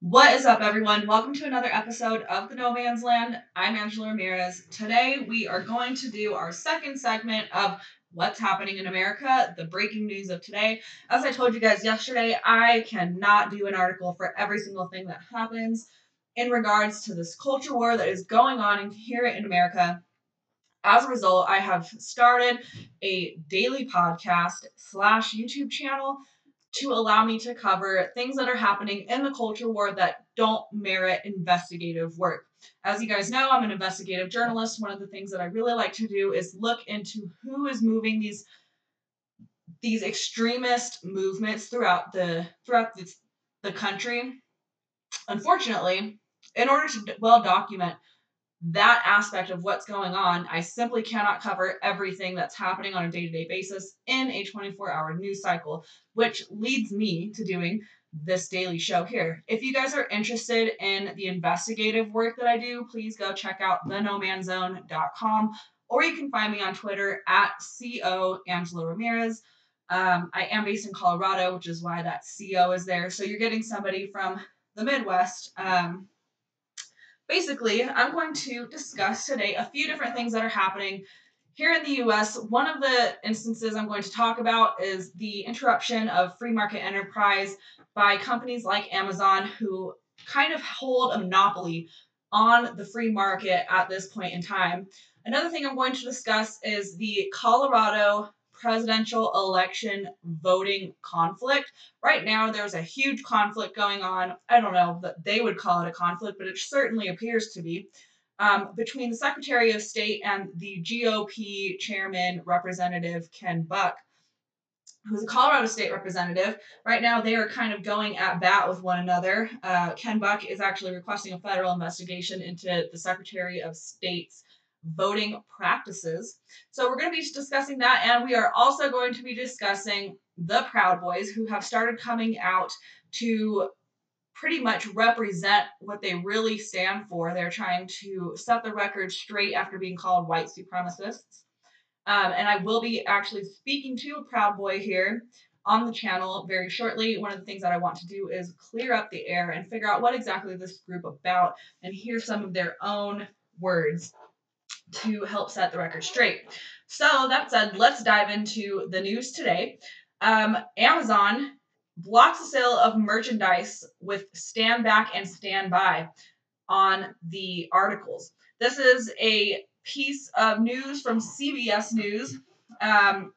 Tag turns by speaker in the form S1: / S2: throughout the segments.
S1: What is up, everyone? Welcome to another episode of The No Man's Land. I'm Angela Ramirez. Today, we are going to do our second segment of What's Happening in America, the breaking news of today. As I told you guys yesterday, I cannot do an article for every single thing that happens in regards to this culture war that is going on here in America. As a result, I have started a daily podcast slash YouTube channel to allow me to cover things that are happening in the culture war that don't merit investigative work. As you guys know, I'm an investigative journalist. One of the things that I really like to do is look into who is moving these these extremist movements throughout the throughout the, the country. Unfortunately, in order to well document that aspect of what's going on, I simply cannot cover everything that's happening on a day to day basis in a 24 hour news cycle, which leads me to doing this daily show here. If you guys are interested in the investigative work that I do, please go check out thenomanzone.com or you can find me on Twitter at CO Angela Ramirez. Um, I am based in Colorado, which is why that CO is there. So you're getting somebody from the Midwest. Um, basically, I'm going to discuss today a few different things that are happening here in the US. One of the instances I'm going to talk about is the interruption of free market enterprise by companies like Amazon, who kind of hold a monopoly on the free market at this point in time. Another thing I'm going to discuss is the Colorado presidential election voting conflict. Right now, there's a huge conflict going on. I don't know that they would call it a conflict, but it certainly appears to be. Um, between the Secretary of State and the GOP chairman, Representative Ken Buck, who's a Colorado State representative. Right now, they are kind of going at bat with one another. Uh, Ken Buck is actually requesting a federal investigation into the Secretary of State's voting practices. So we're going to be discussing that, and we are also going to be discussing the Proud Boys, who have started coming out to pretty much represent what they really stand for. They're trying to set the record straight after being called white supremacists. Um, and I will be actually speaking to a Proud Boy here on the channel very shortly. One of the things that I want to do is clear up the air and figure out what exactly this group about and hear some of their own words to help set the record straight. So, that said, let's dive into the news today. Um, Amazon blocks the sale of merchandise with stand back and stand by on the articles. This is a piece of news from CBS News. Um,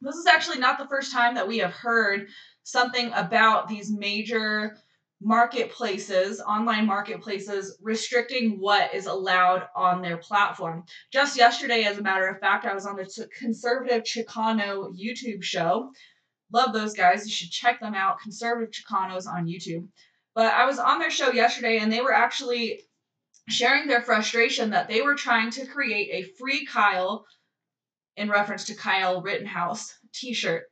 S1: this is actually not the first time that we have heard something about these major marketplaces, online marketplaces, restricting what is allowed on their platform. Just yesterday, as a matter of fact, I was on the Conservative Chicano YouTube show. Love those guys. You should check them out. Conservative Chicanos on YouTube. But I was on their show yesterday and they were actually sharing their frustration that they were trying to create a free Kyle in reference to Kyle Rittenhouse t shirt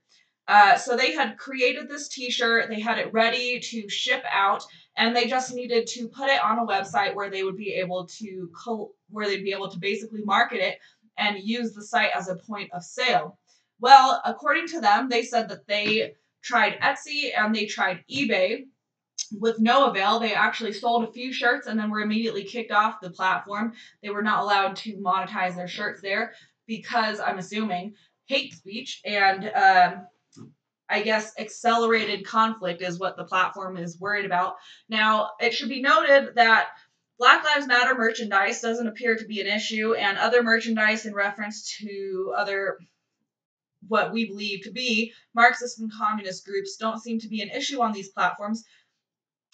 S1: uh, so they had created this T-shirt, they had it ready to ship out, and they just needed to put it on a website where they would be able to co- where they'd be able to basically market it and use the site as a point of sale. Well, according to them, they said that they tried Etsy and they tried eBay with no avail. They actually sold a few shirts and then were immediately kicked off the platform. They were not allowed to monetize their shirts there because I'm assuming hate speech and um, I guess, accelerated conflict is what the platform is worried about. Now, it should be noted that Black Lives Matter merchandise doesn't appear to be an issue, and other merchandise in reference to other what we believe to be Marxist and communist groups don't seem to be an issue on these platforms.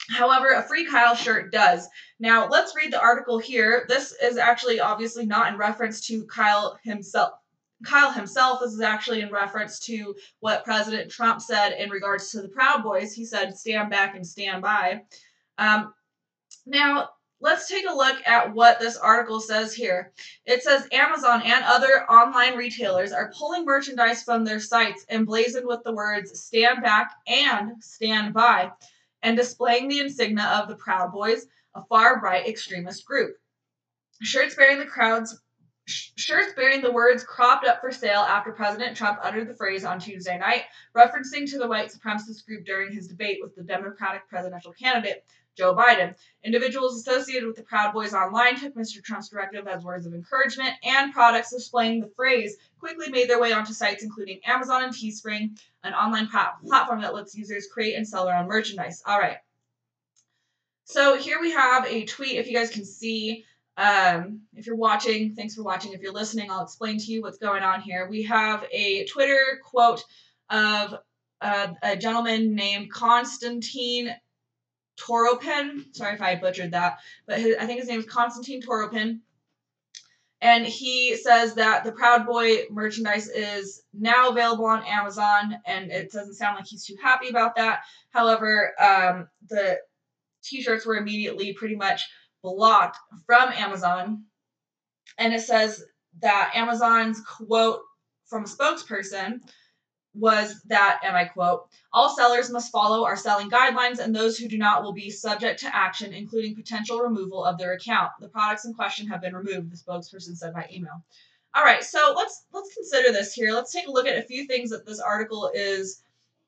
S1: However, a free Kyle shirt does. Now, let's read the article here. This is actually obviously not in reference to Kyle himself. Kyle himself, this is actually in reference to what President Trump said in regards to the Proud Boys. He said, stand back and stand by. Um, now, let's take a look at what this article says here. It says Amazon and other online retailers are pulling merchandise from their sites emblazoned with the words stand back and stand by and displaying the insignia of the Proud Boys, a far right extremist group. Shirts bearing the crowd's shirts bearing the words cropped up for sale after President Trump uttered the phrase on Tuesday night, referencing to the white supremacist group during his debate with the Democratic presidential candidate, Joe Biden. Individuals associated with the Proud Boys online took Mr. Trump's directive as words of encouragement, and products displaying the phrase quickly made their way onto sites including Amazon and Teespring, an online platform that lets users create and sell their own merchandise. All right. So here we have a tweet, if you guys can see. Um, if you're watching, thanks for watching. If you're listening, I'll explain to you what's going on here. We have a Twitter quote of uh, a gentleman named Constantine Toropin. Sorry if I butchered that, but his, I think his name is Constantine Toropin. And he says that the Proud Boy merchandise is now available on Amazon, and it doesn't sound like he's too happy about that. However, um, the t shirts were immediately pretty much blocked from Amazon. And it says that Amazon's quote from a spokesperson was that, and I quote, all sellers must follow our selling guidelines, and those who do not will be subject to action, including potential removal of their account. The products in question have been removed, the spokesperson said by email. All right, so let's let's consider this here. Let's take a look at a few things that this article is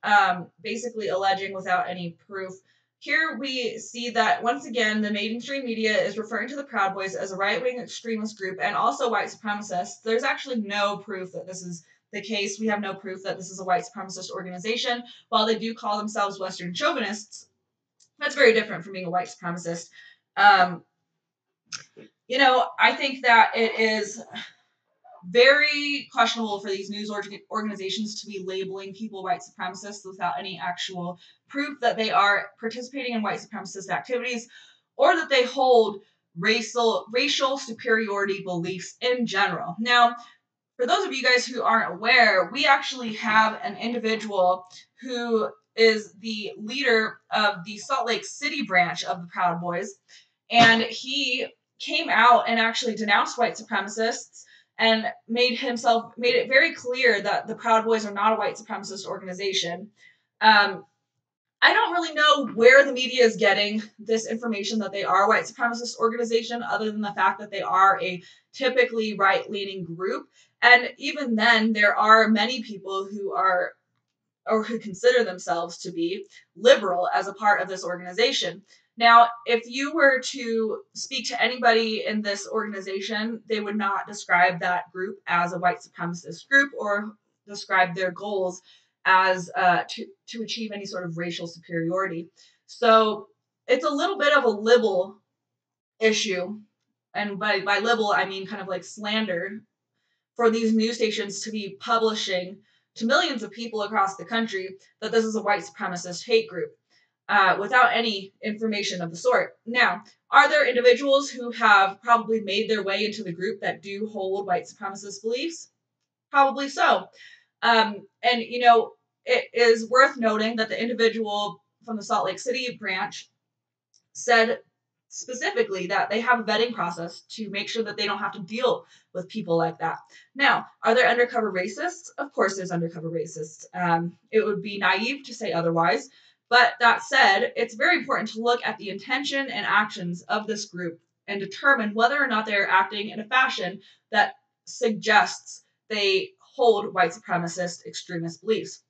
S1: um, basically alleging without any proof. Here we see that once again, the mainstream media is referring to the Proud Boys as a right wing extremist group and also white supremacists. There's actually no proof that this is the case. We have no proof that this is a white supremacist organization. While they do call themselves Western chauvinists, that's very different from being a white supremacist. Um, you know, I think that it is very questionable for these news org- organizations to be labeling people white supremacists without any actual proof that they are participating in white supremacist activities or that they hold racial racial superiority beliefs in general. Now, for those of you guys who aren't aware, we actually have an individual who is the leader of the Salt Lake City branch of the Proud Boys, and he came out and actually denounced white supremacists and made himself made it very clear that the Proud Boys are not a white supremacist organization. Um, I don't really know where the media is getting this information that they are a white supremacist organization, other than the fact that they are a typically right leaning group. And even then, there are many people who are or who consider themselves to be liberal as a part of this organization. Now, if you were to speak to anybody in this organization, they would not describe that group as a white supremacist group or describe their goals as uh, to, to achieve any sort of racial superiority. So it's a little bit of a libel issue. And by, by libel, I mean kind of like slander for these news stations to be publishing to millions of people across the country that this is a white supremacist hate group uh, without any information of the sort. Now, are there individuals who have probably made their way into the group that do hold white supremacist beliefs? Probably so. Um, and, you know, it is worth noting that the individual from the Salt Lake City branch said specifically that they have a vetting process to make sure that they don't have to deal with people like that. Now, are there undercover racists? Of course, there's undercover racists. Um, it would be naive to say otherwise. But that said, it's very important to look at the intention and actions of this group and determine whether or not they're acting in a fashion that suggests they hold white supremacist extremist beliefs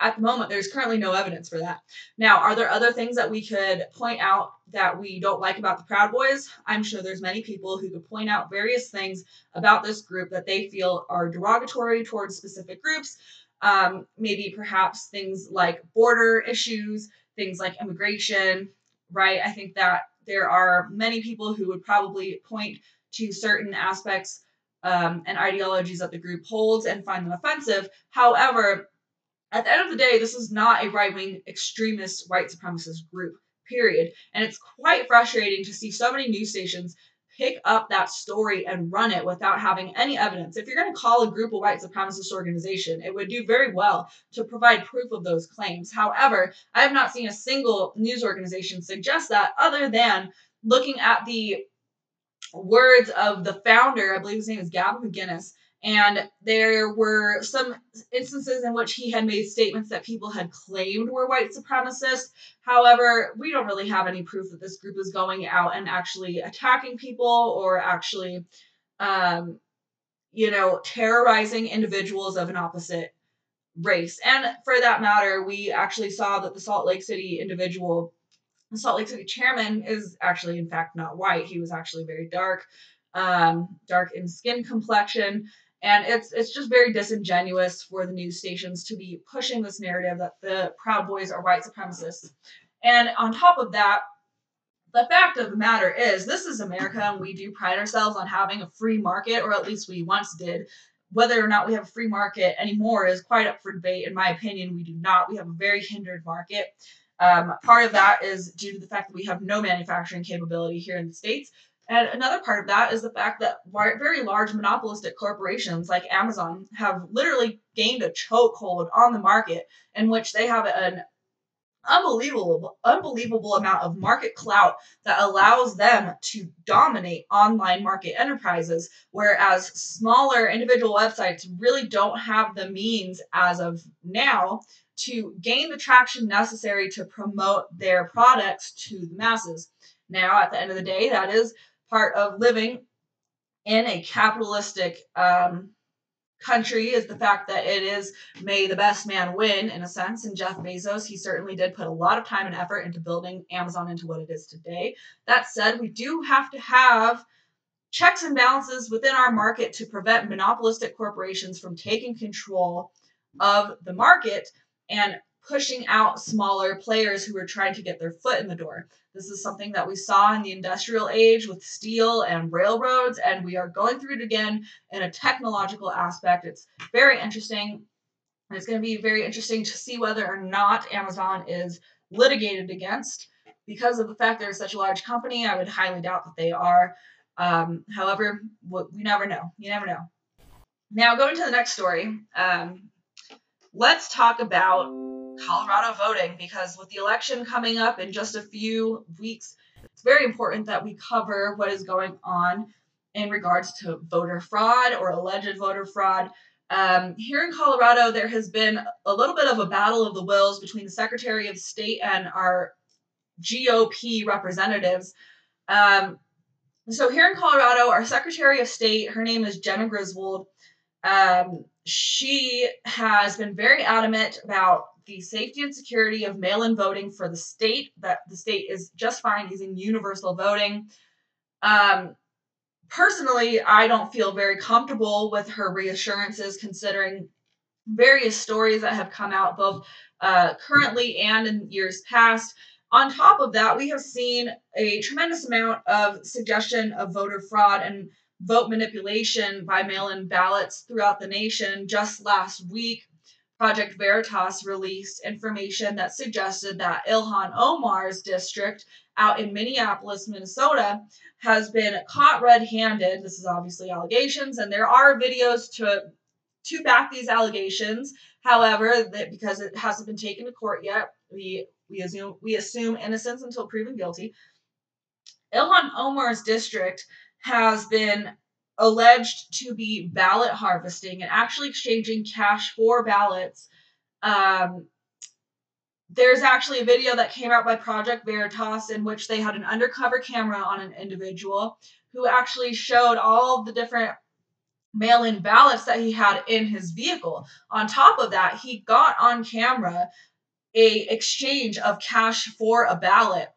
S1: at the moment, there's currently no evidence for that. Now, are there other things that we could point out that we don't like about the Proud Boys? I'm sure there's many people who could point out various things about this group that they feel are derogatory towards specific groups. Um, maybe perhaps things like border issues, things like immigration, right? I think that there are many people who would probably point to certain aspects um, and ideologies that the group holds and find them offensive. However, at the end of the day, this is not a right wing extremist white supremacist group, period. And it's quite frustrating to see so many news stations pick up that story and run it without having any evidence. If you're going to call a group a white supremacist organization, it would do very well to provide proof of those claims. However, I have not seen a single news organization suggest that other than looking at the words of the founder, I believe his name is Gavin McInnes, and there were some instances in which he had made statements that people had claimed were white supremacist. However, we don't really have any proof that this group is going out and actually attacking people or actually um, you know, terrorizing individuals of an opposite race. And for that matter, we actually saw that the Salt Lake City individual, the Salt Lake City chairman, is actually, in fact, not white. He was actually very dark, um, dark in skin complexion. And it's it's just very disingenuous for the news stations to be pushing this narrative that the Proud Boys are white supremacists. And on top of that, the fact of the matter is, this is America, and we do pride ourselves on having a free market, or at least we once did. Whether or not we have a free market anymore is quite up for debate. In my opinion, we do not. We have a very hindered market. Um, part of that is due to the fact that we have no manufacturing capability here in the States. And another part of that is the fact that very large monopolistic corporations like Amazon have literally gained a chokehold on the market in which they have an unbelievable unbelievable amount of market clout that allows them to dominate online market enterprises whereas smaller individual websites really don't have the means as of now to gain the traction necessary to promote their products to the masses. Now at the end of the day that is part of living in a capitalistic um, country is the fact that it is may the best man win in a sense and jeff bezos he certainly did put a lot of time and effort into building amazon into what it is today. That said we do have to have checks and balances within our market to prevent monopolistic corporations from taking control of the market. And pushing out smaller players who are trying to get their foot in the door. This is something that we saw in the industrial age with steel and railroads, and we are going through it again in a technological aspect. It's very interesting. And it's going to be very interesting to see whether or not Amazon is litigated against. Because of the fact they're such a large company, I would highly doubt that they are. Um, however, we never know. You never know. Now, going to the next story, um, let's talk about Colorado voting because with the election coming up in just a few weeks, it's very important that we cover what is going on in regards to voter fraud or alleged voter fraud. Um, here in Colorado, there has been a little bit of a battle of the wills between the Secretary of State and our GOP representatives. Um, so here in Colorado, our Secretary of State, her name is Jena Griswold. Um, she has been very adamant about the safety and security of mail in voting for the state, that the state is just fine using universal voting. Um, personally, I don't feel very comfortable with her reassurances considering various stories that have come out both uh, currently and in years past. On top of that, we have seen a tremendous amount of suggestion of voter fraud and vote manipulation by mail in ballots throughout the nation just last week. Project Veritas released information that suggested that Ilhan Omar's district out in Minneapolis, Minnesota, has been caught red-handed. This is obviously allegations, and there are videos to to back these allegations. However, that because it hasn't been taken to court yet, we we assume we assume innocence until proven guilty. Ilhan Omar's district has been alleged to be ballot harvesting and actually exchanging cash for ballots. Um, there's actually a video that came out by Project Veritas in which they had an undercover camera on an individual who actually showed all the different mail in ballots that he had in his vehicle. On top of that, he got on camera a exchange of cash for a ballot.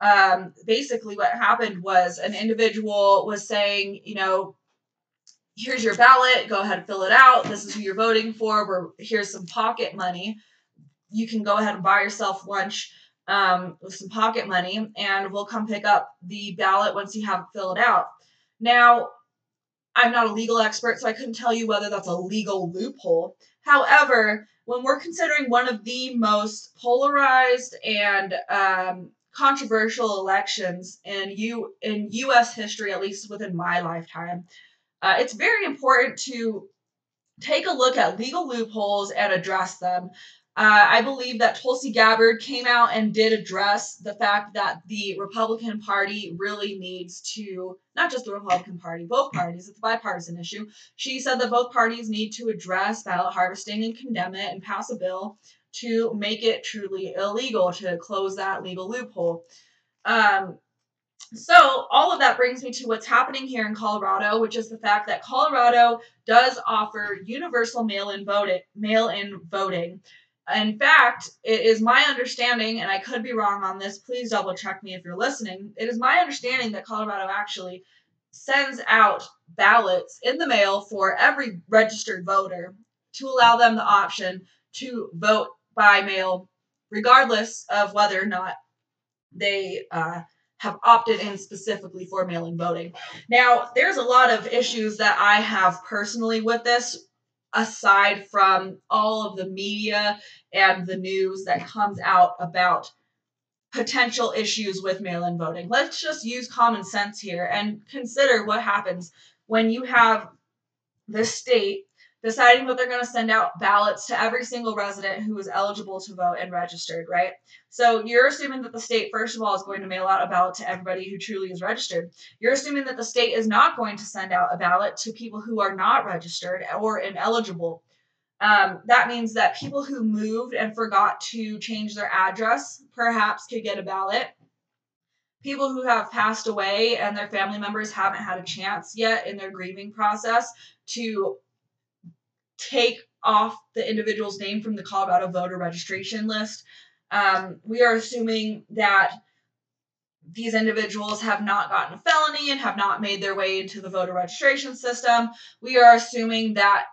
S1: Um, basically, what happened was an individual was saying, you know, here's your ballot. Go ahead and fill it out. This is who you're voting for. We're, here's some pocket money. You can go ahead and buy yourself lunch um, with some pocket money, and we'll come pick up the ballot once you have it filled out. Now, I'm not a legal expert, so I couldn't tell you whether that's a legal loophole. However, when we're considering one of the most polarized and um, controversial elections in U in U.S. history, at least within my lifetime, uh, it's very important to take a look at legal loopholes and address them. Uh, I believe that Tulsi Gabbard came out and did address the fact that the Republican Party really needs to, not just the Republican Party, both parties, it's a bipartisan issue. She said that both parties need to address ballot harvesting and condemn it and pass a bill to make it truly illegal, to close that legal loophole. Um, So, all of that brings me to what's happening here in Colorado, which is the fact that Colorado does offer universal mail-in voting. Mail-in voting. In fact, it is my understanding, and I could be wrong on this. Please double check me if you're listening. It is my understanding that Colorado actually sends out ballots in the mail for every registered voter to allow them the option to vote by mail, regardless of whether or not they uh, have opted in specifically for mail in voting. Now, there's a lot of issues that I have personally with this, aside from all of the media and the news that comes out about potential issues with mail in voting. Let's just use common sense here and consider what happens when you have the state deciding that they're going to send out ballots to every single resident who is eligible to vote and registered, right? So you're assuming that the state, first of all, is going to mail out a ballot to everybody who truly is registered. You're assuming that the state is not going to send out a ballot to people who are not registered or ineligible. Um, that means that people who moved and forgot to change their address perhaps could get a ballot. People who have passed away and their family members haven't had a chance yet in their grieving process to take off the individual's name from the Colorado voter registration list. Um, we are assuming that these individuals have not gotten a felony and have not made their way into the voter registration system. We are assuming that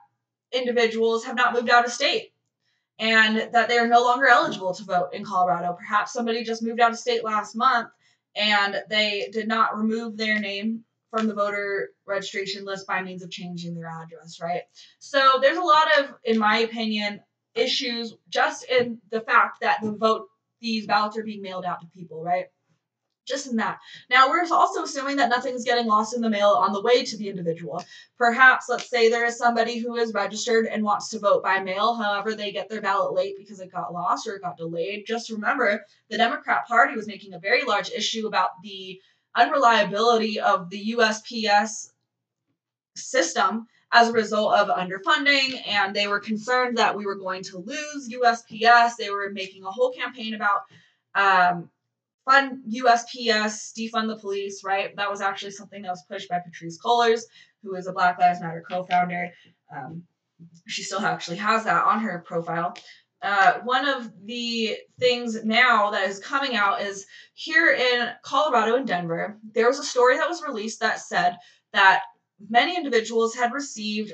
S1: individuals have not moved out of state and that they are no longer eligible to vote in Colorado. Perhaps somebody just moved out of state last month and they did not remove their name from the voter registration list by means of changing their address, right? So there's a lot of, in my opinion, issues just in the fact that the vote, these ballots are being mailed out to people, right? Just in that. Now, we're also assuming that nothing's getting lost in the mail on the way to the individual. Perhaps, let's say there is somebody who is registered and wants to vote by mail. However, they get their ballot late because it got lost or it got delayed. Just remember, the Democrat Party was making a very large issue about the unreliability of the USPS system as a result of underfunding, and they were concerned that we were going to lose USPS. They were making a whole campaign about um, fund USPS, defund the police, right? That was actually something that was pushed by Patrisse Cullors, who is a Black Lives Matter co founder. Um, she still actually has that on her profile. Uh, one of the things now that is coming out is here in Colorado and Denver, there was a story that was released that said that many individuals had received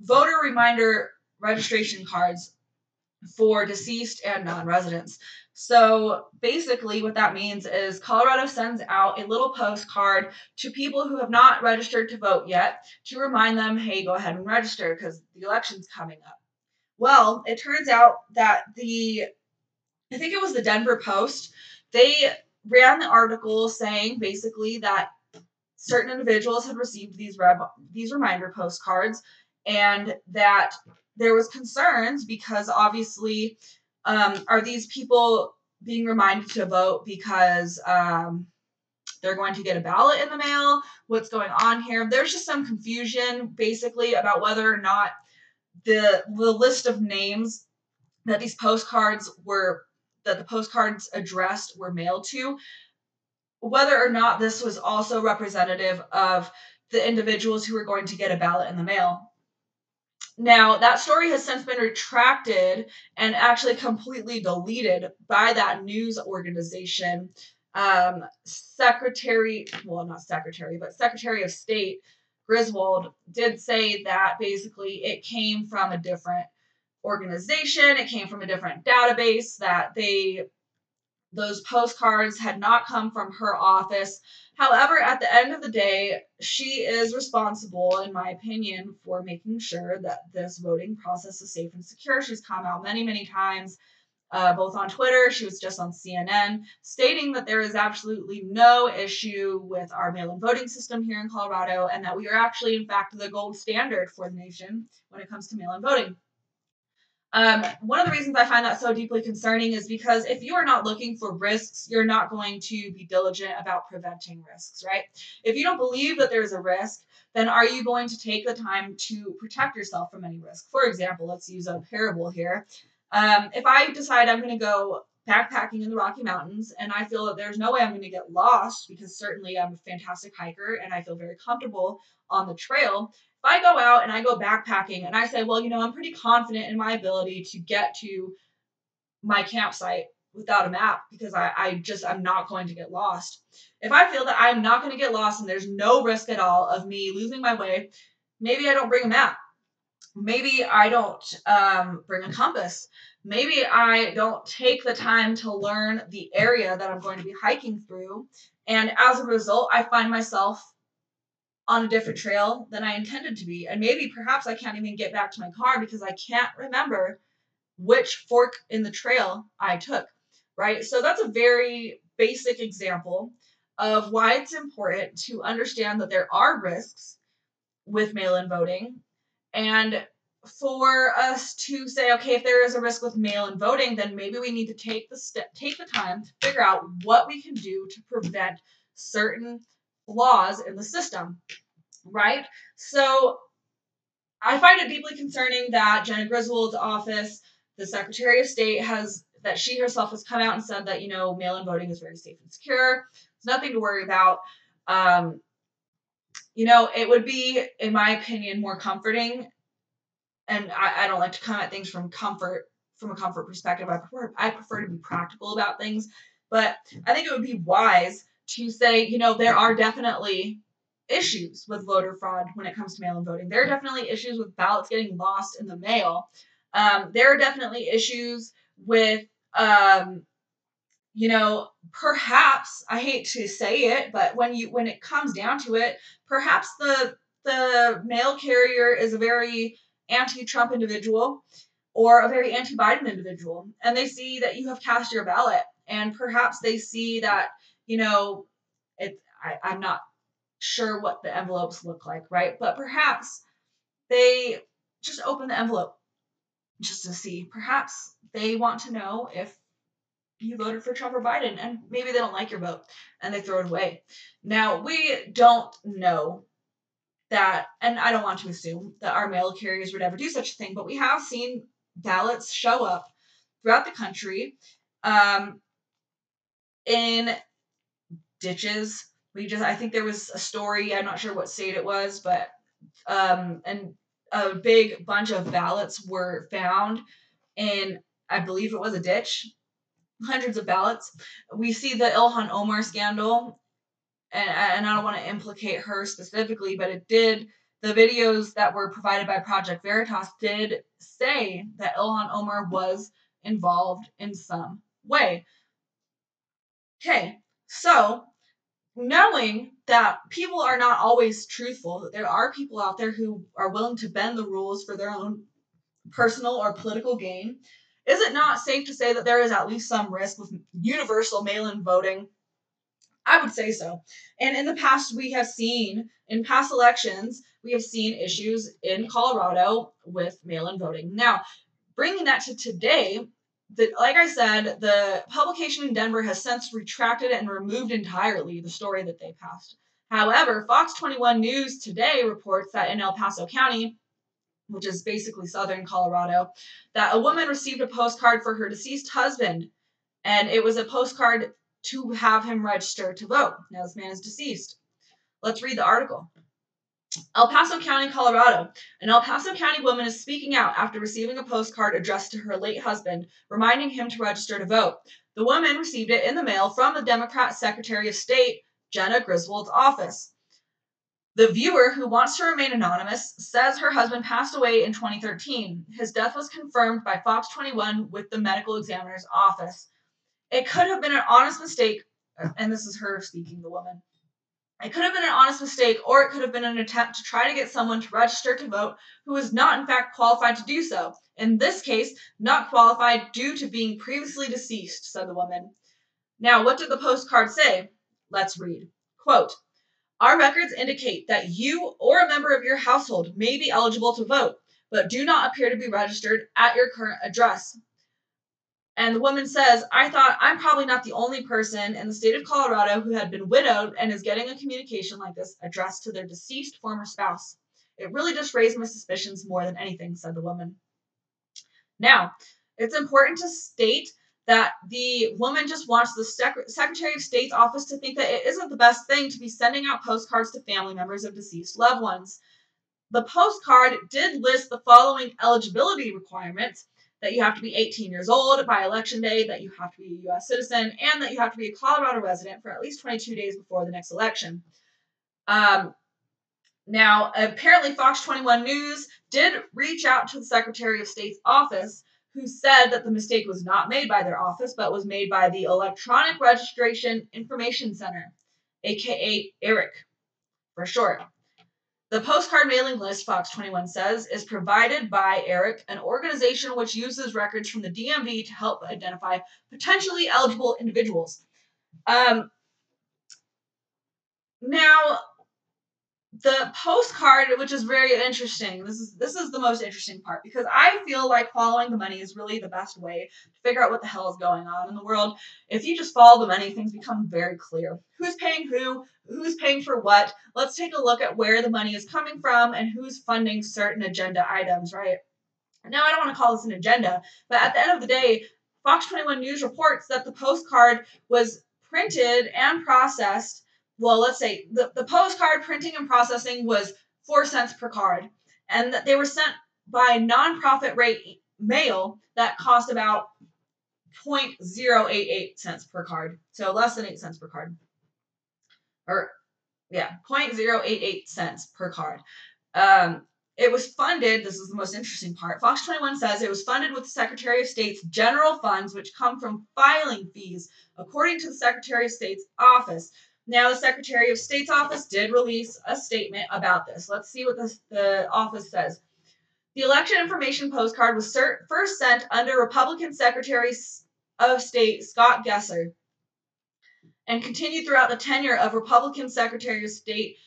S1: voter reminder registration cards for deceased and non residents. So basically, what that means is Colorado sends out a little postcard to people who have not registered to vote yet to remind them, hey, go ahead and register because the election's coming up. Well, it turns out that the, I think it was the Denver Post, they ran the article saying basically that certain individuals had received these reb, these reminder postcards and that there was concerns because obviously um, are these people being reminded to vote because um, they're going to get a ballot in the mail? What's going on here? There's just some confusion basically about whether or not the the list of names that these postcards were that the postcards addressed were mailed to whether or not this was also representative of the individuals who were going to get a ballot in the mail. Now that story has since been retracted and actually completely deleted by that news organization. Um, secretary well not secretary but secretary of state Griswold did say that basically it came from a different organization, it came from a different database, that they those postcards had not come from her office. However, at the end of the day, she is responsible, in my opinion, for making sure that this voting process is safe and secure. She's come out many, many times uh, both on Twitter, she was just on CNN, stating that there is absolutely no issue with our mail in voting system here in Colorado and that we are actually, in fact, the gold standard for the nation when it comes to mail in voting. Um, one of the reasons I find that so deeply concerning is because if you are not looking for risks, you're not going to be diligent about preventing risks, right? If you don't believe that there's a risk, then are you going to take the time to protect yourself from any risk? For example, let's use a parable here. Um, if I decide I'm going to go backpacking in the Rocky Mountains, and I feel that there's no way I'm going to get lost because certainly I'm a fantastic hiker and I feel very comfortable on the trail. If I go out and I go backpacking and I say, well, you know, I'm pretty confident in my ability to get to my campsite without a map because I, I just I'm not going to get lost. If I feel that I'm not going to get lost and there's no risk at all of me losing my way, maybe I don't bring a map. Maybe I don't um, bring a compass. Maybe I don't take the time to learn the area that I'm going to be hiking through. And as a result, I find myself on a different trail than I intended to be. And maybe perhaps I can't even get back to my car because I can't remember which fork in the trail I took right? So that's a very basic example of why it's important to understand that there are risks with mail in voting. And for us to say, okay, if there is a risk with mail in voting, then maybe we need to take the step, take the time to figure out what we can do to prevent certain flaws in the system, right? So I find it deeply concerning that Jena Griswold's office, the Secretary of State, has that she herself has come out and said that you know mail-in voting is very safe and secure. It's nothing to worry about. Um, you know, it would be, in my opinion, more comforting. And I, I don't like to come at things from comfort from a comfort perspective. I prefer I prefer to be practical about things. But I think it would be wise to say, you know, there are definitely issues with voter fraud when it comes to mail in voting. There are definitely issues with ballots getting lost in the mail. Um, there are definitely issues with um, you know, perhaps I hate to say it, but when you when it comes down to it, perhaps the the mail carrier is a very anti-Trump individual or a very anti-Biden individual, and they see that you have cast your ballot, and perhaps they see that you know, it. I, I'm not sure what the envelopes look like, right? But perhaps they just open the envelope just to see. Perhaps they want to know if you voted for Trump or Biden, and maybe they don't like your vote and they throw it away. Now, we don't know that, and I don't want to assume that our mail carriers would ever do such a thing, but we have seen ballots show up throughout the country um, in ditches. We just, I think there was a story, I'm not sure what state it was, but, um, and a big bunch of ballots were found in I believe it was a ditch, hundreds of ballots. We see the Ilhan Omar scandal, and, and I don't want to implicate her specifically, but it did. The videos that were provided by Project Veritas did say that Ilhan Omar was involved in some way. Okay, so knowing that people are not always truthful, there are people out there who are willing to bend the rules for their own personal or political gain, is it not safe to say that there is at least some risk with universal mail in voting? I would say so. And in the past, we have seen, in past elections, we have seen issues in Colorado with mail in voting. Now, bringing that to today, the, like I said, the publication in Denver has since retracted and removed entirely the story that they passed. However, Fox 21 News today reports that in El Paso County, which is basically southern Colorado, that a woman received a postcard for her deceased husband, and it was a postcard to have him register to vote. Now, this man is deceased. Let's read the article. El Paso County, Colorado. An El Paso County woman is speaking out after receiving a postcard addressed to her late husband, reminding him to register to vote. The woman received it in the mail from the Democrat Secretary of State, Jena Griswold's office. The viewer, who wants to remain anonymous, says her husband passed away in 2013. His death was confirmed by Fox 21 with the medical examiner's office. It could have been an honest mistake, and this is her speaking, the woman. It could have been an honest mistake, or it could have been an attempt to try to get someone to register to vote who was not, in fact, qualified to do so. In this case, not qualified due to being previously deceased, said the woman. Now, what did the postcard say? Let's read. Quote, our records indicate that you or a member of your household may be eligible to vote, but do not appear to be registered at your current address. And the woman says, I thought I'm probably not the only person in the state of Colorado who had been widowed and is getting a communication like this addressed to their deceased former spouse. It really just raised my suspicions more than anything, said the woman. Now, it's important to state that the woman just wants the Sec- Secretary of State's office to think that it isn't the best thing to be sending out postcards to family members of deceased loved ones. The postcard did list the following eligibility requirements that you have to be 18 years old by election day, that you have to be a U.S. citizen, and that you have to be a Colorado resident for at least 22 days before the next election. Um, now, apparently, Fox 21 News did reach out to the Secretary of State's office, who said that the mistake was not made by their office, but was made by the Electronic Registration Information Center, aka ERIC for short. The postcard mailing list, Fox 21 says, is provided by ERIC, an organization which uses records from the DMV to help identify potentially eligible individuals. Um, now, the postcard, which is very interesting. This is this is the most interesting part because I feel like following the money is really the best way to figure out what the hell is going on in the world. If you just follow the money, things become very clear. Who's paying who? Who's paying for what? Let's take a look at where the money is coming from and who's funding certain agenda items, right? Now, I don't want to call this an agenda, but at the end of the day, Fox 21 News reports that the postcard was printed and processed well, let's say the, the postcard printing and processing was four cents per card, and that they were sent by nonprofit rate mail that cost about 0.088 cents per card, so less than 8 cents per card. Or, yeah, 0.088 cents per card. Um, it was funded, this is the most interesting part. Fox 21 says it was funded with the Secretary of State's general funds, which come from filing fees, according to the Secretary of State's office. Now, the Secretary of State's office did release a statement about this. Let's see what the, the office says. The election information postcard was cert- first sent under Republican Secretary of State Scott Gessler and continued throughout the tenure of Republican Secretary of State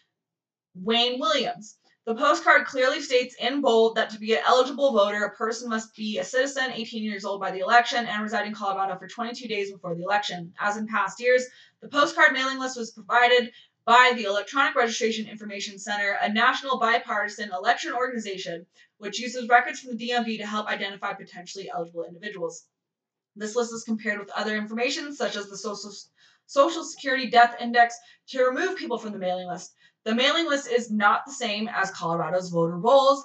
S1: Wayne Williams. The postcard clearly states in bold that to be an eligible voter, a person must be a citizen, 18 years old by the election, and reside in Colorado for 22 days before the election. As in past years, the postcard mailing list was provided by the Electronic Registration Information Center, a national bipartisan election organization which uses records from the DMV to help identify potentially eligible individuals. This list is compared with other information, such as the Social, Social Security Death Index, to remove people from the mailing list. The mailing list is not the same as Colorado's voter rolls,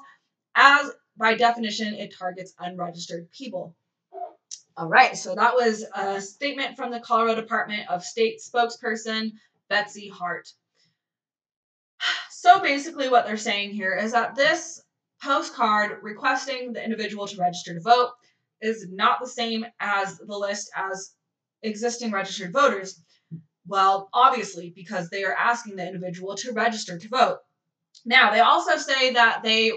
S1: as by definition, it targets unregistered people. All right, so that was a statement from the Colorado Department of State spokesperson Betsy Hart. So basically, what they're saying here is that this postcard requesting the individual to register to vote is not the same as the list as existing registered voters. Well, obviously, because they are asking the individual to register to vote. Now, they also say that they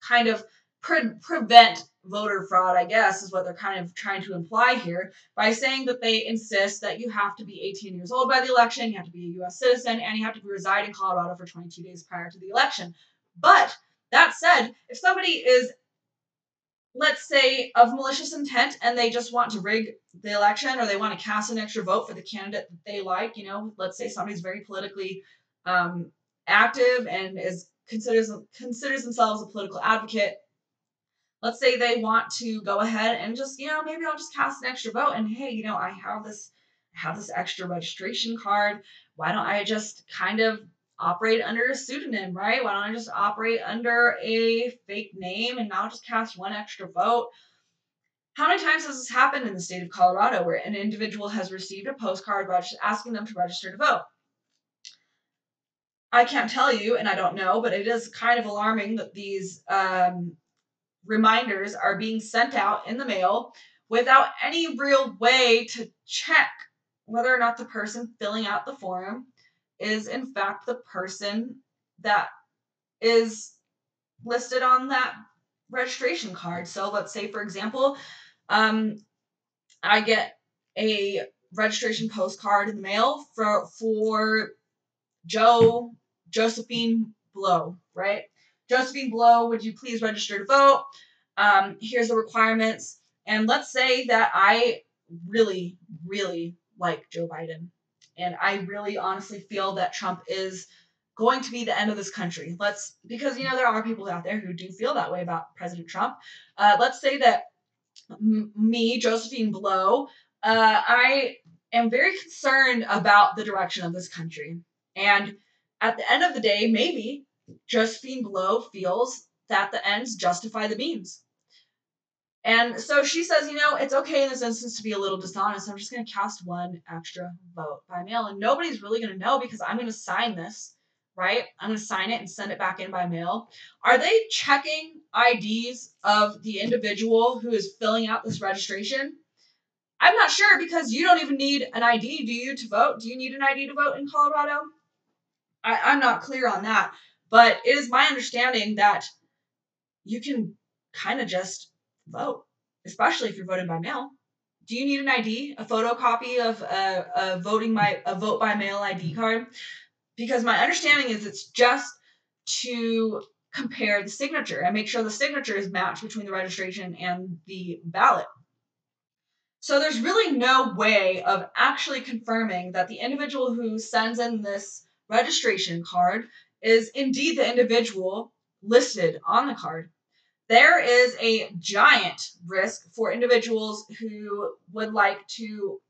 S1: kind of pre- prevent voter fraud, I guess, is what they're kind of trying to imply here by saying that they insist that you have to be 18 years old by the election, you have to be a U.S. citizen, and you have to reside in Colorado for 22 days prior to the election. But that said, if somebody is let's say, of malicious intent and they just want to rig the election or they want to cast an extra vote for the candidate that they like, you know, let's say somebody's very politically um, active and is considers considers themselves a political advocate. Let's say they want to go ahead and just, you know, maybe I'll just cast an extra vote and hey, you know, I have this I have this extra registration card. Why don't I just kind of operate under a pseudonym, right? Why don't I just operate under a fake name and not just cast one extra vote? How many times has this happened in the state of Colorado where an individual has received a postcard asking them to register to vote? I can't tell you, and I don't know, but it is kind of alarming that these um, reminders are being sent out in the mail without any real way to check whether or not the person filling out the form is in fact the person that is listed on that registration card. So let's say, for example, um, I get a registration postcard in the mail for for Joe Josephine Blow, right? Josephine Blow, would you please register to vote? Um, here's the requirements. And let's say that I really, really like Joe Biden. And I really honestly feel that Trump is going to be the end of this country. Let's, because, you know, there are people out there who do feel that way about President Trump. Uh, let's say that m- me, Josephine Blow, uh, I am very concerned about the direction of this country. And at the end of the day, maybe Josephine Blow feels that the ends justify the means. And so she says, you know, it's okay in this instance to be a little dishonest. I'm just going to cast one extra vote by mail, and nobody's really going to know because I'm going to sign this, right? I'm going to sign it and send it back in by mail. Are they checking IDs of the individual who is filling out this registration? I'm not sure because you don't even need an ID, do you, to vote? Do you need an ID to vote in Colorado? I, I'm not clear on that, but it is my understanding that you can kind of just vote, especially if you're voting by mail. Do you need an ID, a photocopy of a, a voting by a vote by mail ID card? Because my understanding is it's just to compare the signature and make sure the signature is matched between the registration and the ballot. So there's really no way of actually confirming that the individual who sends in this registration card is indeed the individual listed on the card there is a giant risk for individuals who would like to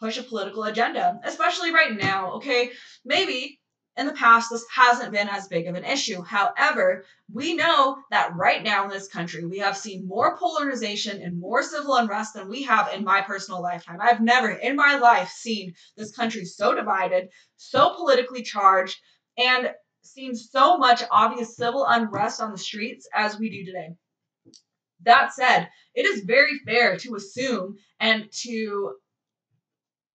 S1: push a political agenda, especially right now. Okay, maybe in the past this hasn't been as big of an issue. However, we know that right now in this country we have seen more polarization and more civil unrest than we have in my personal lifetime. I've never in my life seen this country so divided, so politically charged, and seen so much obvious civil unrest on the streets as we do today. That said, it is very fair to assume and to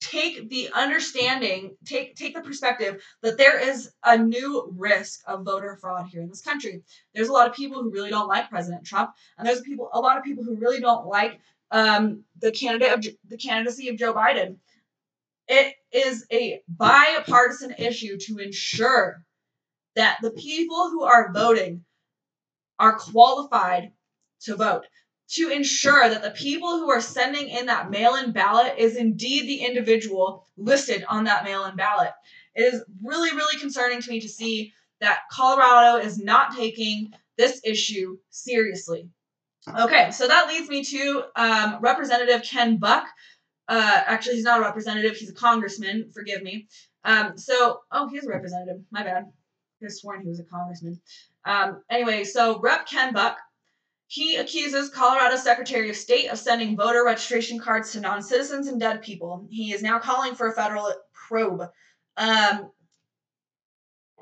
S1: take the understanding, take take the perspective that there is a new risk of voter fraud here in this country. There's a lot of people who really don't like President Trump, and there's people a lot of people who really don't like um, the candidate of the candidacy of Joe Biden. It is a bipartisan issue to ensure that the people who are voting are qualified to vote to ensure that the people who are sending in that mail-in ballot is indeed the individual listed on that mail-in ballot. It is really, really concerning to me to see that Colorado is not taking this issue seriously. Okay, so that leads me to um, Representative Ken Buck. Uh, actually, he's not a representative; he's a congressman. Forgive me. Um, so, oh, he's a representative. My bad could have sworn he was a congressman. Um, anyway, so Rep. Ken Buck, he accuses Colorado Secretary of State of sending voter registration cards to non-citizens and dead people. He is now calling for a federal probe. Um,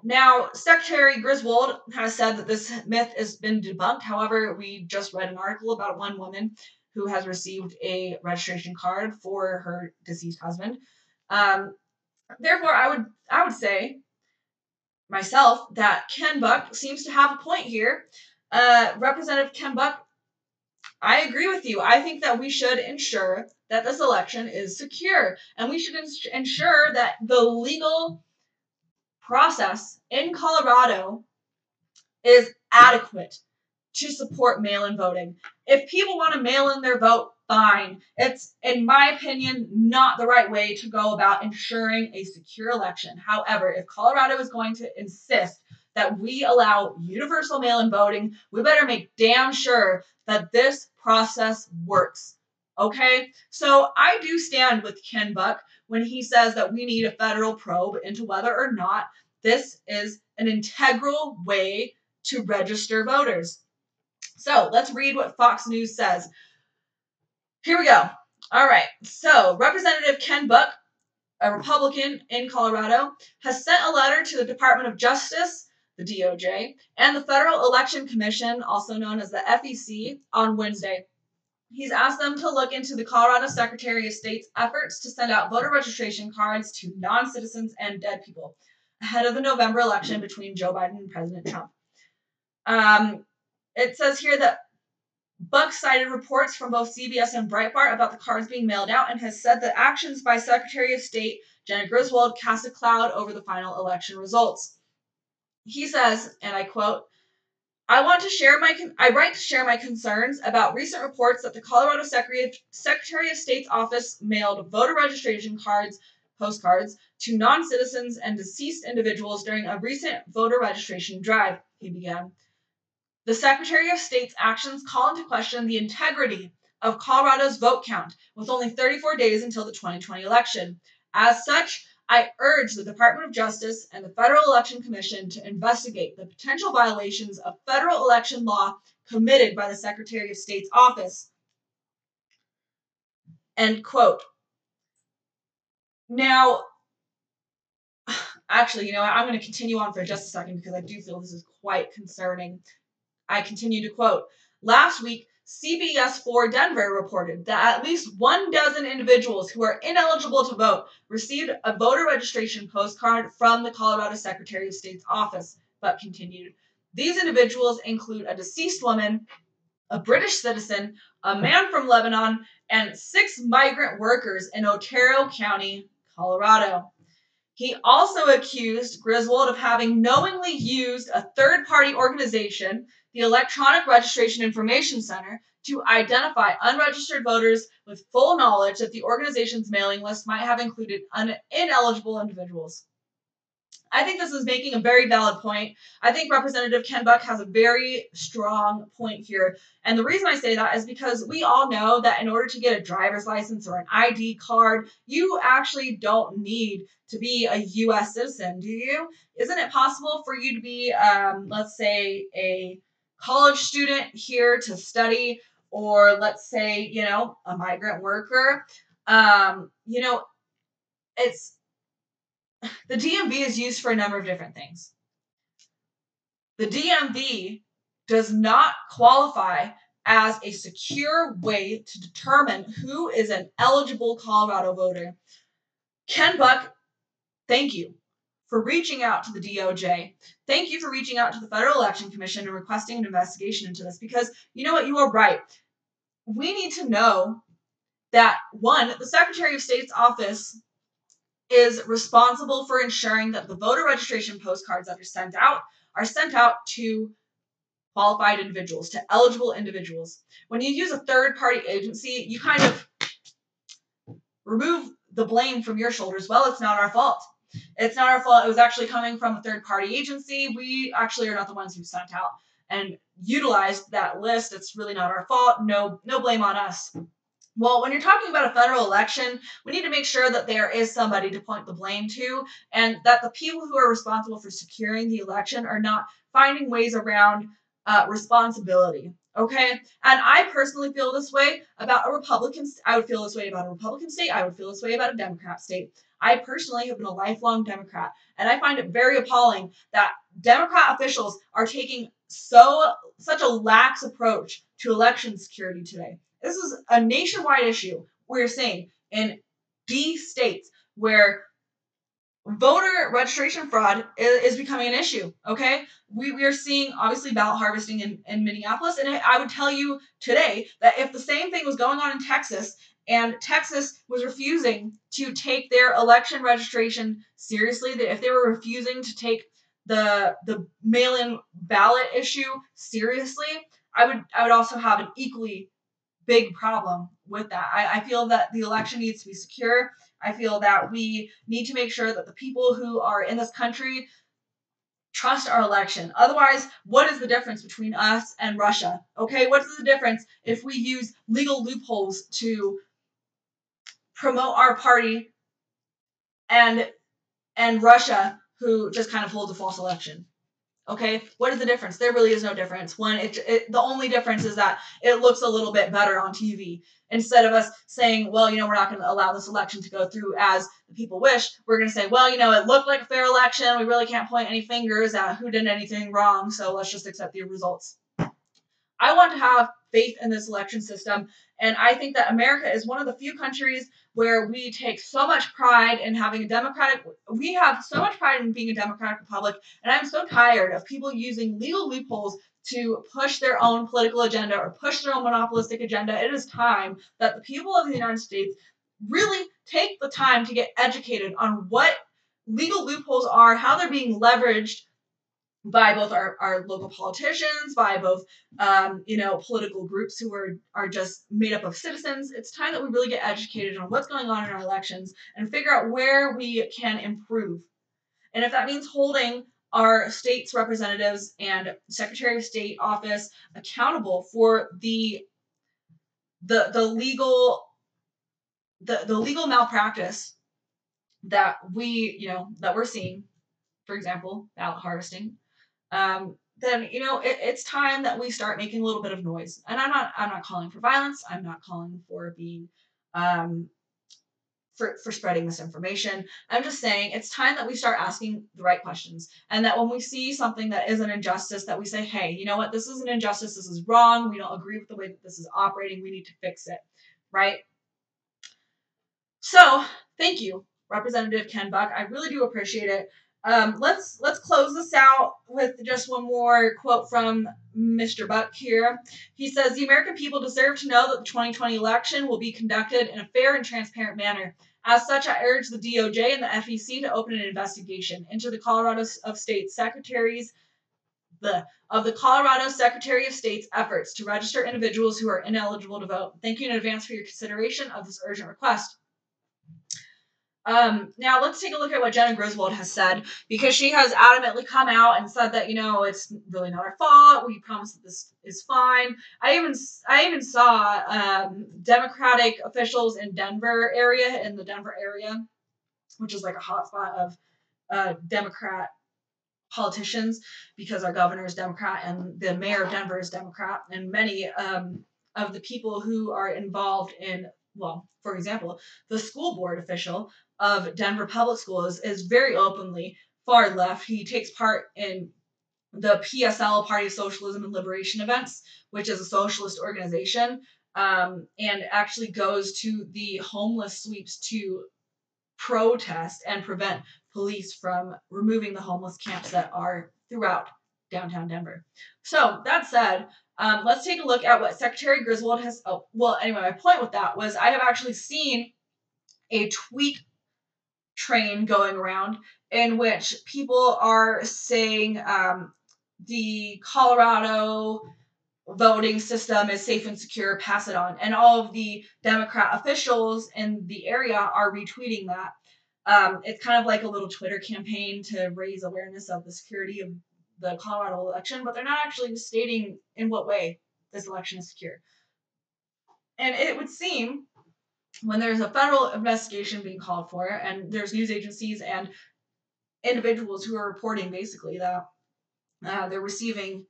S1: now, Secretary Griswold has said that this myth has been debunked. However, we just read an article about one woman who has received a registration card for her deceased husband. Um, therefore, I would I would say myself that Ken Buck seems to have a point here. Uh, Representative Ken Buck, I agree with you. I think that we should ensure that this election is secure and we should ins- ensure that the legal process in Colorado is adequate to support mail in voting. If people want to mail in their vote, fine. It's, in my opinion, not the right way to go about ensuring a secure election. However, if Colorado is going to insist that we allow universal mail in voting, we better make damn sure that this process works. Okay? So I do stand with Ken Buck when he says that we need a federal probe into whether or not this is an integral way to register voters. So let's read what Fox News says. Here we go. All right. So, Representative Ken Buck, a Republican in Colorado, has sent a letter to the Department of Justice, the DOJ, and the Federal Election Commission, also known as the FEC, on Wednesday. He's asked them to look into the Colorado Secretary of State's efforts to send out voter registration cards to non citizens and dead people ahead of the November election between Joe Biden and President Trump. Um, it says here that Buck cited reports from both CBS and Breitbart about the cards being mailed out and has said that actions by Secretary of State Jena Griswold cast a cloud over the final election results. He says, and I quote, I want to share my con- I write to share my concerns about recent reports that the Colorado Secretary of State's office mailed voter registration cards, postcards to non-citizens and deceased individuals during a recent voter registration drive, he began. The Secretary of State's actions call into question the integrity of Colorado's vote count, with only 34 days until the 2020 election. As such, I urge the Department of Justice and the Federal Election Commission to investigate the potential violations of federal election law committed by the Secretary of State's office. End quote. Now, actually, you know, I'm going to continue on for just a second because I do feel this is quite concerning. I continue to quote Last week, CBS 4 Denver reported that at least one dozen individuals who are ineligible to vote received a voter registration postcard from the Colorado Secretary of State's office, but continued. These individuals include a deceased woman, a British citizen, a man from Lebanon, and six migrant workers in Otero County, Colorado. He also accused Griswold of having knowingly used a third party organization, the Electronic Registration Information Center, to identify unregistered voters with full knowledge that the organization's mailing list might have included un- ineligible individuals. I think this is making a very valid point. I think Representative Ken Buck has a very strong point here. And the reason I say that is because we all know that in order to get a driver's license or an ID card, you actually don't need to be a US citizen, do you? Isn't it possible for you to be, um, let's say, a college student here to study, or let's say, you know, a migrant worker? Um, you know, it's the DMV is used for a number of different things. The DMV does not qualify as a secure way to determine who is an eligible Colorado voter. Ken Buck, thank you for reaching out to the DOJ. Thank you for reaching out to the Federal Election Commission and requesting an investigation into this because you know what? You are right. We need to know that one, the Secretary of State's office is responsible for ensuring that the voter registration postcards that are sent out are sent out to qualified individuals, to eligible individuals. When you use a third party agency, you kind of remove the blame from your shoulders. Well, it's not our fault. It's not our fault. It was actually coming from a third party agency. We actually are not the ones who sent out and utilized that list. It's really not our fault. No, no blame on us. Well, when you're talking about a federal election, we need to make sure that there is somebody to point the blame to and that the people who are responsible for securing the election are not finding ways around uh, responsibility. Okay. And I personally feel this way about a Republican. I would feel this way about a Republican state. I would feel this way about a Democrat state. I personally have been a lifelong Democrat, and I find it very appalling that Democrat officials are taking so such a lax approach to election security today. This is a nationwide issue. We're seeing in D states where voter registration fraud is, becoming an issue. Okay, we, we are seeing obviously ballot harvesting in, in Minneapolis, and I would tell you today that if the same thing was going on in Texas and Texas was refusing to take their election registration seriously, that if they were refusing to take the the mail-in ballot issue seriously, I would I would also have an equally big problem with that. I, I feel that the election needs to be secure. I feel that we need to make sure that the people who are in this country trust our election. Otherwise, what is the difference between us and Russia? Okay, what's the difference if we use legal loopholes to promote our party and and Russia who just kind of holds a false election? Okay, what is the difference? There really is no difference. One, it, it, the only difference is that it looks a little bit better on TV. Instead of us saying, well, you know, we're not going to allow this election to go through as the people wish, we're going to say, well, you know, it looked like a fair election. We really can't point any fingers at who did anything wrong, so let's just accept the results. I want to have faith in this election system. And I think that America is one of the few countries where we take so much pride in having a democratic, we have so much pride in being a democratic republic. And I'm so tired of people using legal loopholes to push their own political agenda or push their own monopolistic agenda. It is time that the people of the United States really take the time to get educated on what legal loopholes are, how they're being leveraged by both our, our local politicians, by both um, you know political groups who are are just made up of citizens. It's time that we really get educated on what's going on in our elections and figure out where we can improve. And if that means holding our state's representatives and Secretary of State office accountable for the the the legal the the legal malpractice that we you know that we're seeing, for example, ballot harvesting, um, then you know it, it's time that we start making a little bit of noise. And I'm not I'm not calling for violence. I'm not calling for being um, for, for spreading misinformation. I'm just saying it's time that we start asking the right questions and that when we see something that is an injustice, that we say, hey, you know what, this is an injustice, this is wrong, we don't agree with the way that this is operating, we need to fix it, right? So thank you, Representative Ken Buck. I really do appreciate it. Um, let's let's close this out with just one more quote from Mr. Buck here. He says, "The American people deserve to know that the 2020 election will be conducted in a fair and transparent manner. As such, I urge the DOJ and the FEC to open an investigation into the Colorado of State Secretaries the of the Colorado Secretary of State's efforts to register individuals who are ineligible to vote. Thank you in advance for your consideration of this urgent request." Um, now let's take a look at what Jena Griswold has said because she has adamantly come out and said that you know it's really not our fault. We promise that this is fine. I even I even saw um, Democratic officials in Denver area in the Denver area, which is like a hotspot of uh, Democrat politicians because our governor is Democrat and the mayor of Denver is Democrat and many um, of the people who are involved in well, for example, the school board official of Denver Public Schools is very openly far left. He takes part in the PSL, Party of Socialism and Liberation events, which is a socialist organization, um, and actually goes to the homeless sweeps to protest and prevent police from removing the homeless camps that are throughout downtown Denver. So that said, um, let's take a look at what Secretary Griswold has. Oh, well, anyway, my point with that was I have actually seen a tweet train going around in which people are saying um, the Colorado voting system is safe and secure, pass it on. And all of the Democrat officials in the area are retweeting that. Um, it's kind of like a little Twitter campaign to raise awareness of the security of the Colorado election, but they're not actually stating in what way this election is secure. And it would seem when there's a federal investigation being called for, and there's news agencies and individuals who are reporting basically that uh, they're receiving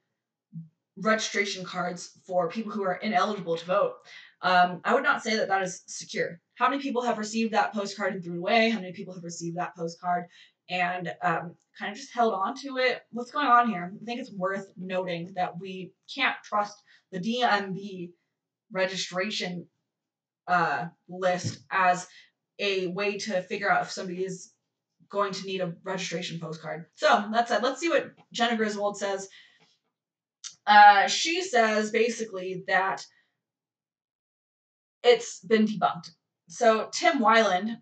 S1: registration cards for people who are ineligible to vote. Um, I would not say that that is secure. How many people have received that postcard and threw it away? How many people have received that postcard and um, kind of just held on to it? What's going on here? I think it's worth noting that we can't trust the DMV registration uh, list as a way to figure out if somebody is going to need a registration postcard. So that said, let's see what Jena Griswold says. Uh, she says basically that it's been debunked. So Tim Wieland,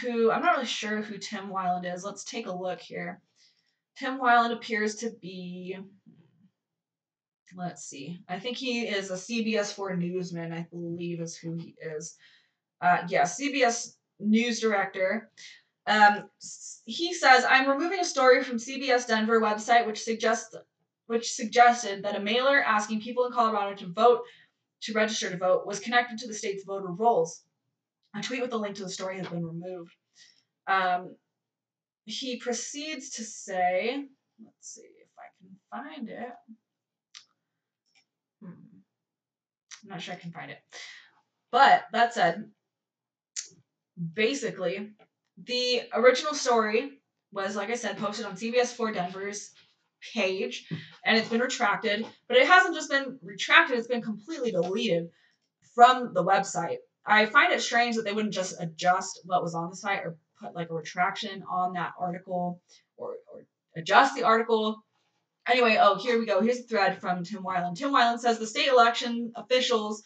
S1: who I'm not really sure who Tim Wieland is. Let's take a look here. Tim Wieland appears to be let's see. I think he is a CBS 4 newsman, I believe is who he is. Uh, yeah, CBS news director. Um, he says, I'm removing a story from CBS Denver website which suggests which suggested that a mailer asking people in Colorado to vote to register to vote was connected to the state's voter rolls. A tweet with a link to the story has been removed. Um, he proceeds to say, let's see if I can find it. I'm not sure I can find it. But that said, basically, the original story was, like I said, posted on CBS 4 Denver's page, and it's been retracted. But it hasn't just been retracted, it's been completely deleted from the website. I find it strange that they wouldn't just adjust what was on the site or put like a retraction on that article or, or adjust the article Anyway, oh, here we go. Here's a thread from Tim Wieland. Tim Wieland says the state election officials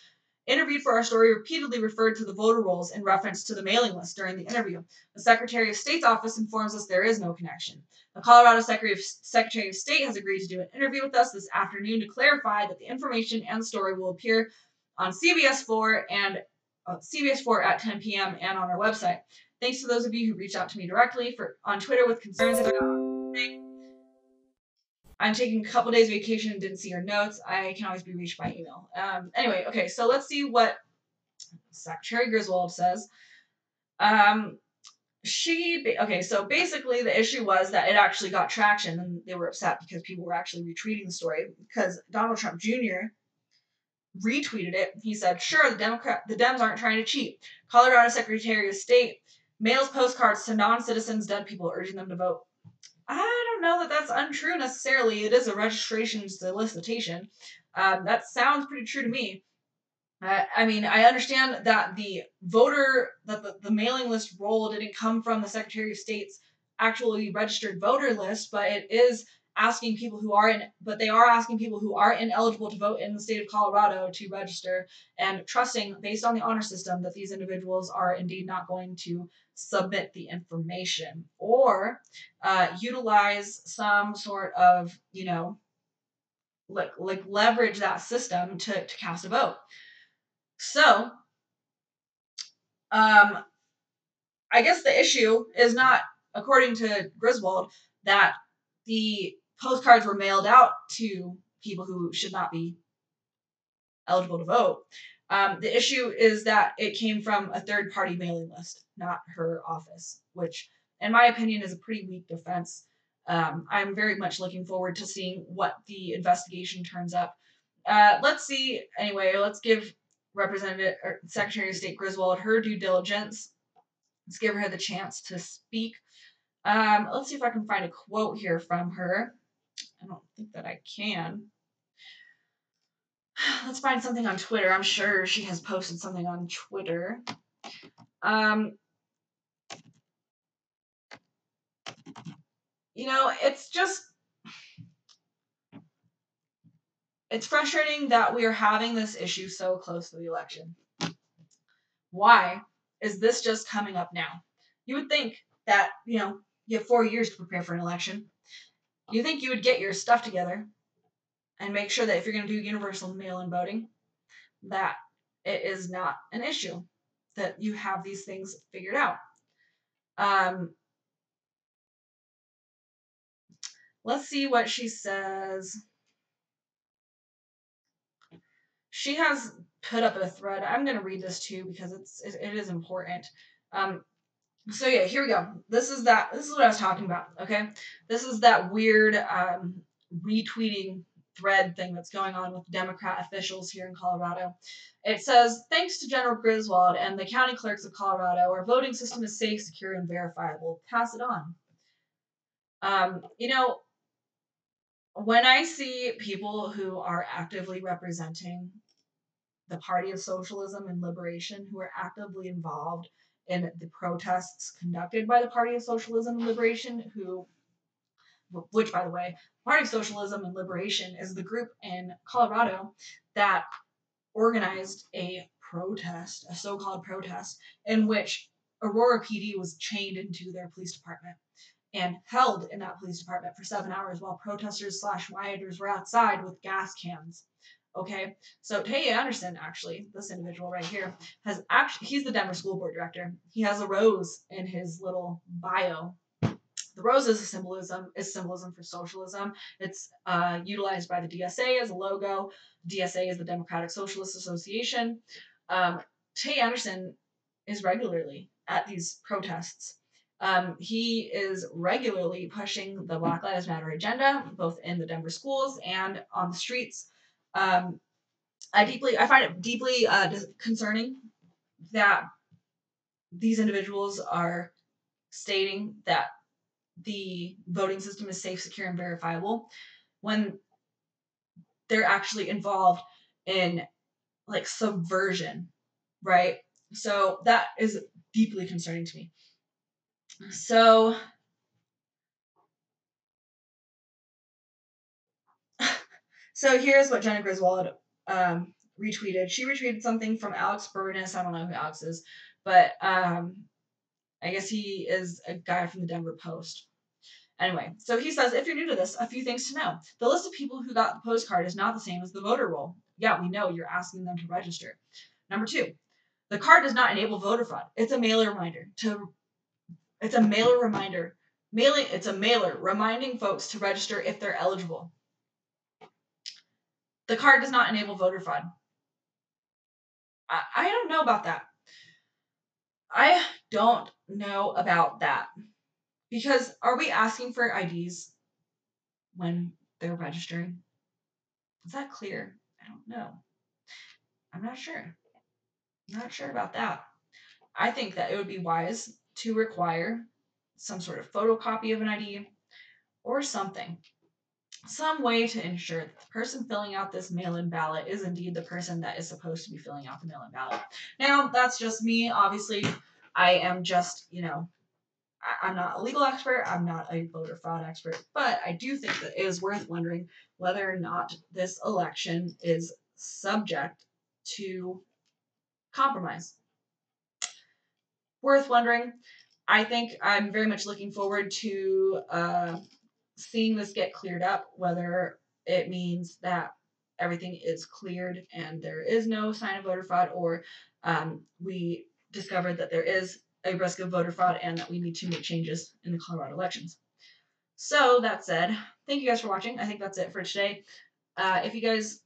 S1: interviewed for our story repeatedly referred to the voter rolls in reference to the mailing list during the interview. The Secretary of State's office informs us there is no connection. The Colorado Secretary of, State has agreed to do an interview with us this afternoon to clarify that the information and story will appear on CBS 4 and uh, CBS 4 at 10 p.m. and on our website. Thanks to those of you who reached out to me directly for on Twitter with concerns about I'm taking a couple days vacation and didn't see your notes. I can always be reached by email. Um, anyway, okay, so let's see what Secretary Griswold says. Um, she okay so basically the issue was that it actually got traction and they were upset because people were actually retweeting the story because donald trump jr retweeted it he said sure the democrat the dems aren't trying to cheat colorado secretary of state mails postcards to non-citizens dead people urging them to vote i don't know that that's untrue necessarily. It is a registration solicitation. Um, that sounds pretty true to me. Uh, I mean, I understand that the voter, that the, the mailing list roll didn't come from the Secretary of State's actually registered voter list, but it is asking people who are in, but they are asking people who are ineligible to vote in the state of Colorado to register and trusting, based on the honor system, that these individuals are indeed not going to submit the information or uh, utilize some sort of, you know, like like leverage that system to, to cast a vote. So, um, I guess the issue is not, according to Griswold, that the postcards were mailed out to people who should not be eligible to vote. Um, the issue is that it came from a third party mailing list, not her office, which, in my opinion, is a pretty weak defense. Um, I'm very much looking forward to seeing what the investigation turns up. Uh, let's see. Anyway, let's give Representative or Secretary of State Griswold her due diligence. Let's give her the chance to speak. Um, let's see if I can find a quote here from her. I don't think that I can. Let's find something on Twitter. I'm sure she has posted something on Twitter. Um, you know, it's just it's frustrating that we are having this issue so close to the election. Why is this just coming up now? You would think that, you know, you have four years to prepare for an election. You think you would get your stuff together and make sure that if you're going to do universal mail in voting, that it is not an issue, that you have these things figured out. Um, let's see what she says. she has put up a thread. I'm going to read this too because it's it, it is important. Um, so yeah, here we go. This is that. This is what I was talking about. Okay, this is that weird um, retweeting thread thing that's going on with Democrat officials here in Colorado. It says, thanks to Jena Griswold and the county clerks of Colorado, our voting system is safe, secure, and verifiable. Pass it on. Um, you know, when I see people who are actively representing the Party of Socialism and Liberation who are actively involved in the protests conducted by the Party of Socialism and Liberation, who, which by the way, Party of Socialism and Liberation is the group in Colorado that organized a protest, a so-called protest, in which Aurora PD was chained into their police department and held in that police department for seven hours while protesters slash rioters were outside with gas cans. Okay, so Tay Anderson, actually, this individual right here, has actually, he's the Denver School Board Director. He has a rose in his little bio. The rose is a symbolism, is symbolism for socialism. It's uh, utilized by the DSA as a logo. DSA is the Democratic Socialist Association. Um, Tay Anderson is regularly at these protests. Um, he is regularly pushing the Black Lives Matter agenda, both in the Denver schools and on the streets. Um, I deeply, I find it deeply uh, concerning that these individuals are stating that the voting system is safe, secure, and verifiable when they're actually involved in like subversion, right? So that is deeply concerning to me. So so here's what Jena Griswold um, retweeted. She retweeted something from Alex Burness. I don't know who Alex is, but um, I guess he is a guy from the Denver Post. Anyway, so he says, if you're new to this, a few things to know. The list of people who got the postcard is not the same as the voter roll. Yeah, we know you're asking them to register. Number two, the card does not enable voter fraud. It's a mailer reminder to it's a mailer reminder Mailing it's a mailer reminding folks to register if they're eligible. The card does not enable voter fraud. I, I don't know about that. I don't know about that. Because are we asking for IDs when they're registering? Is that clear? I don't know. I'm not sure. I'm not sure about that. I think that it would be wise to require some sort of photocopy of an ID or something. Some way to ensure that the person filling out this mail in ballot is indeed the person that is supposed to be filling out the mail in ballot. Now, that's just me. Obviously, I am just, you know, I, am not a legal expert, I'm not a voter fraud expert, but I do think that it is worth wondering whether or not this election is subject to compromise. Worth wondering. I think I'm very much looking forward to uh, seeing this get cleared up, whether it means that everything is cleared and there is no sign of voter fraud, or um, we discovered that there is a risk of voter fraud and that we need to make changes in the Colorado elections. So, that said, thank you guys for watching. I think that's it for today. Uh, if you guys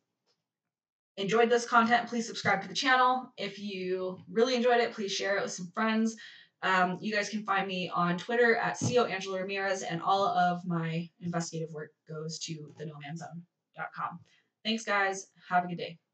S1: enjoyed this content, please subscribe to the channel. If you really enjoyed it, please share it with some friends. Um, you guys can find me on Twitter at CO Angela Ramirez, and all of my investigative work goes to the nomanzone.com. Thanks, guys. Have a good day.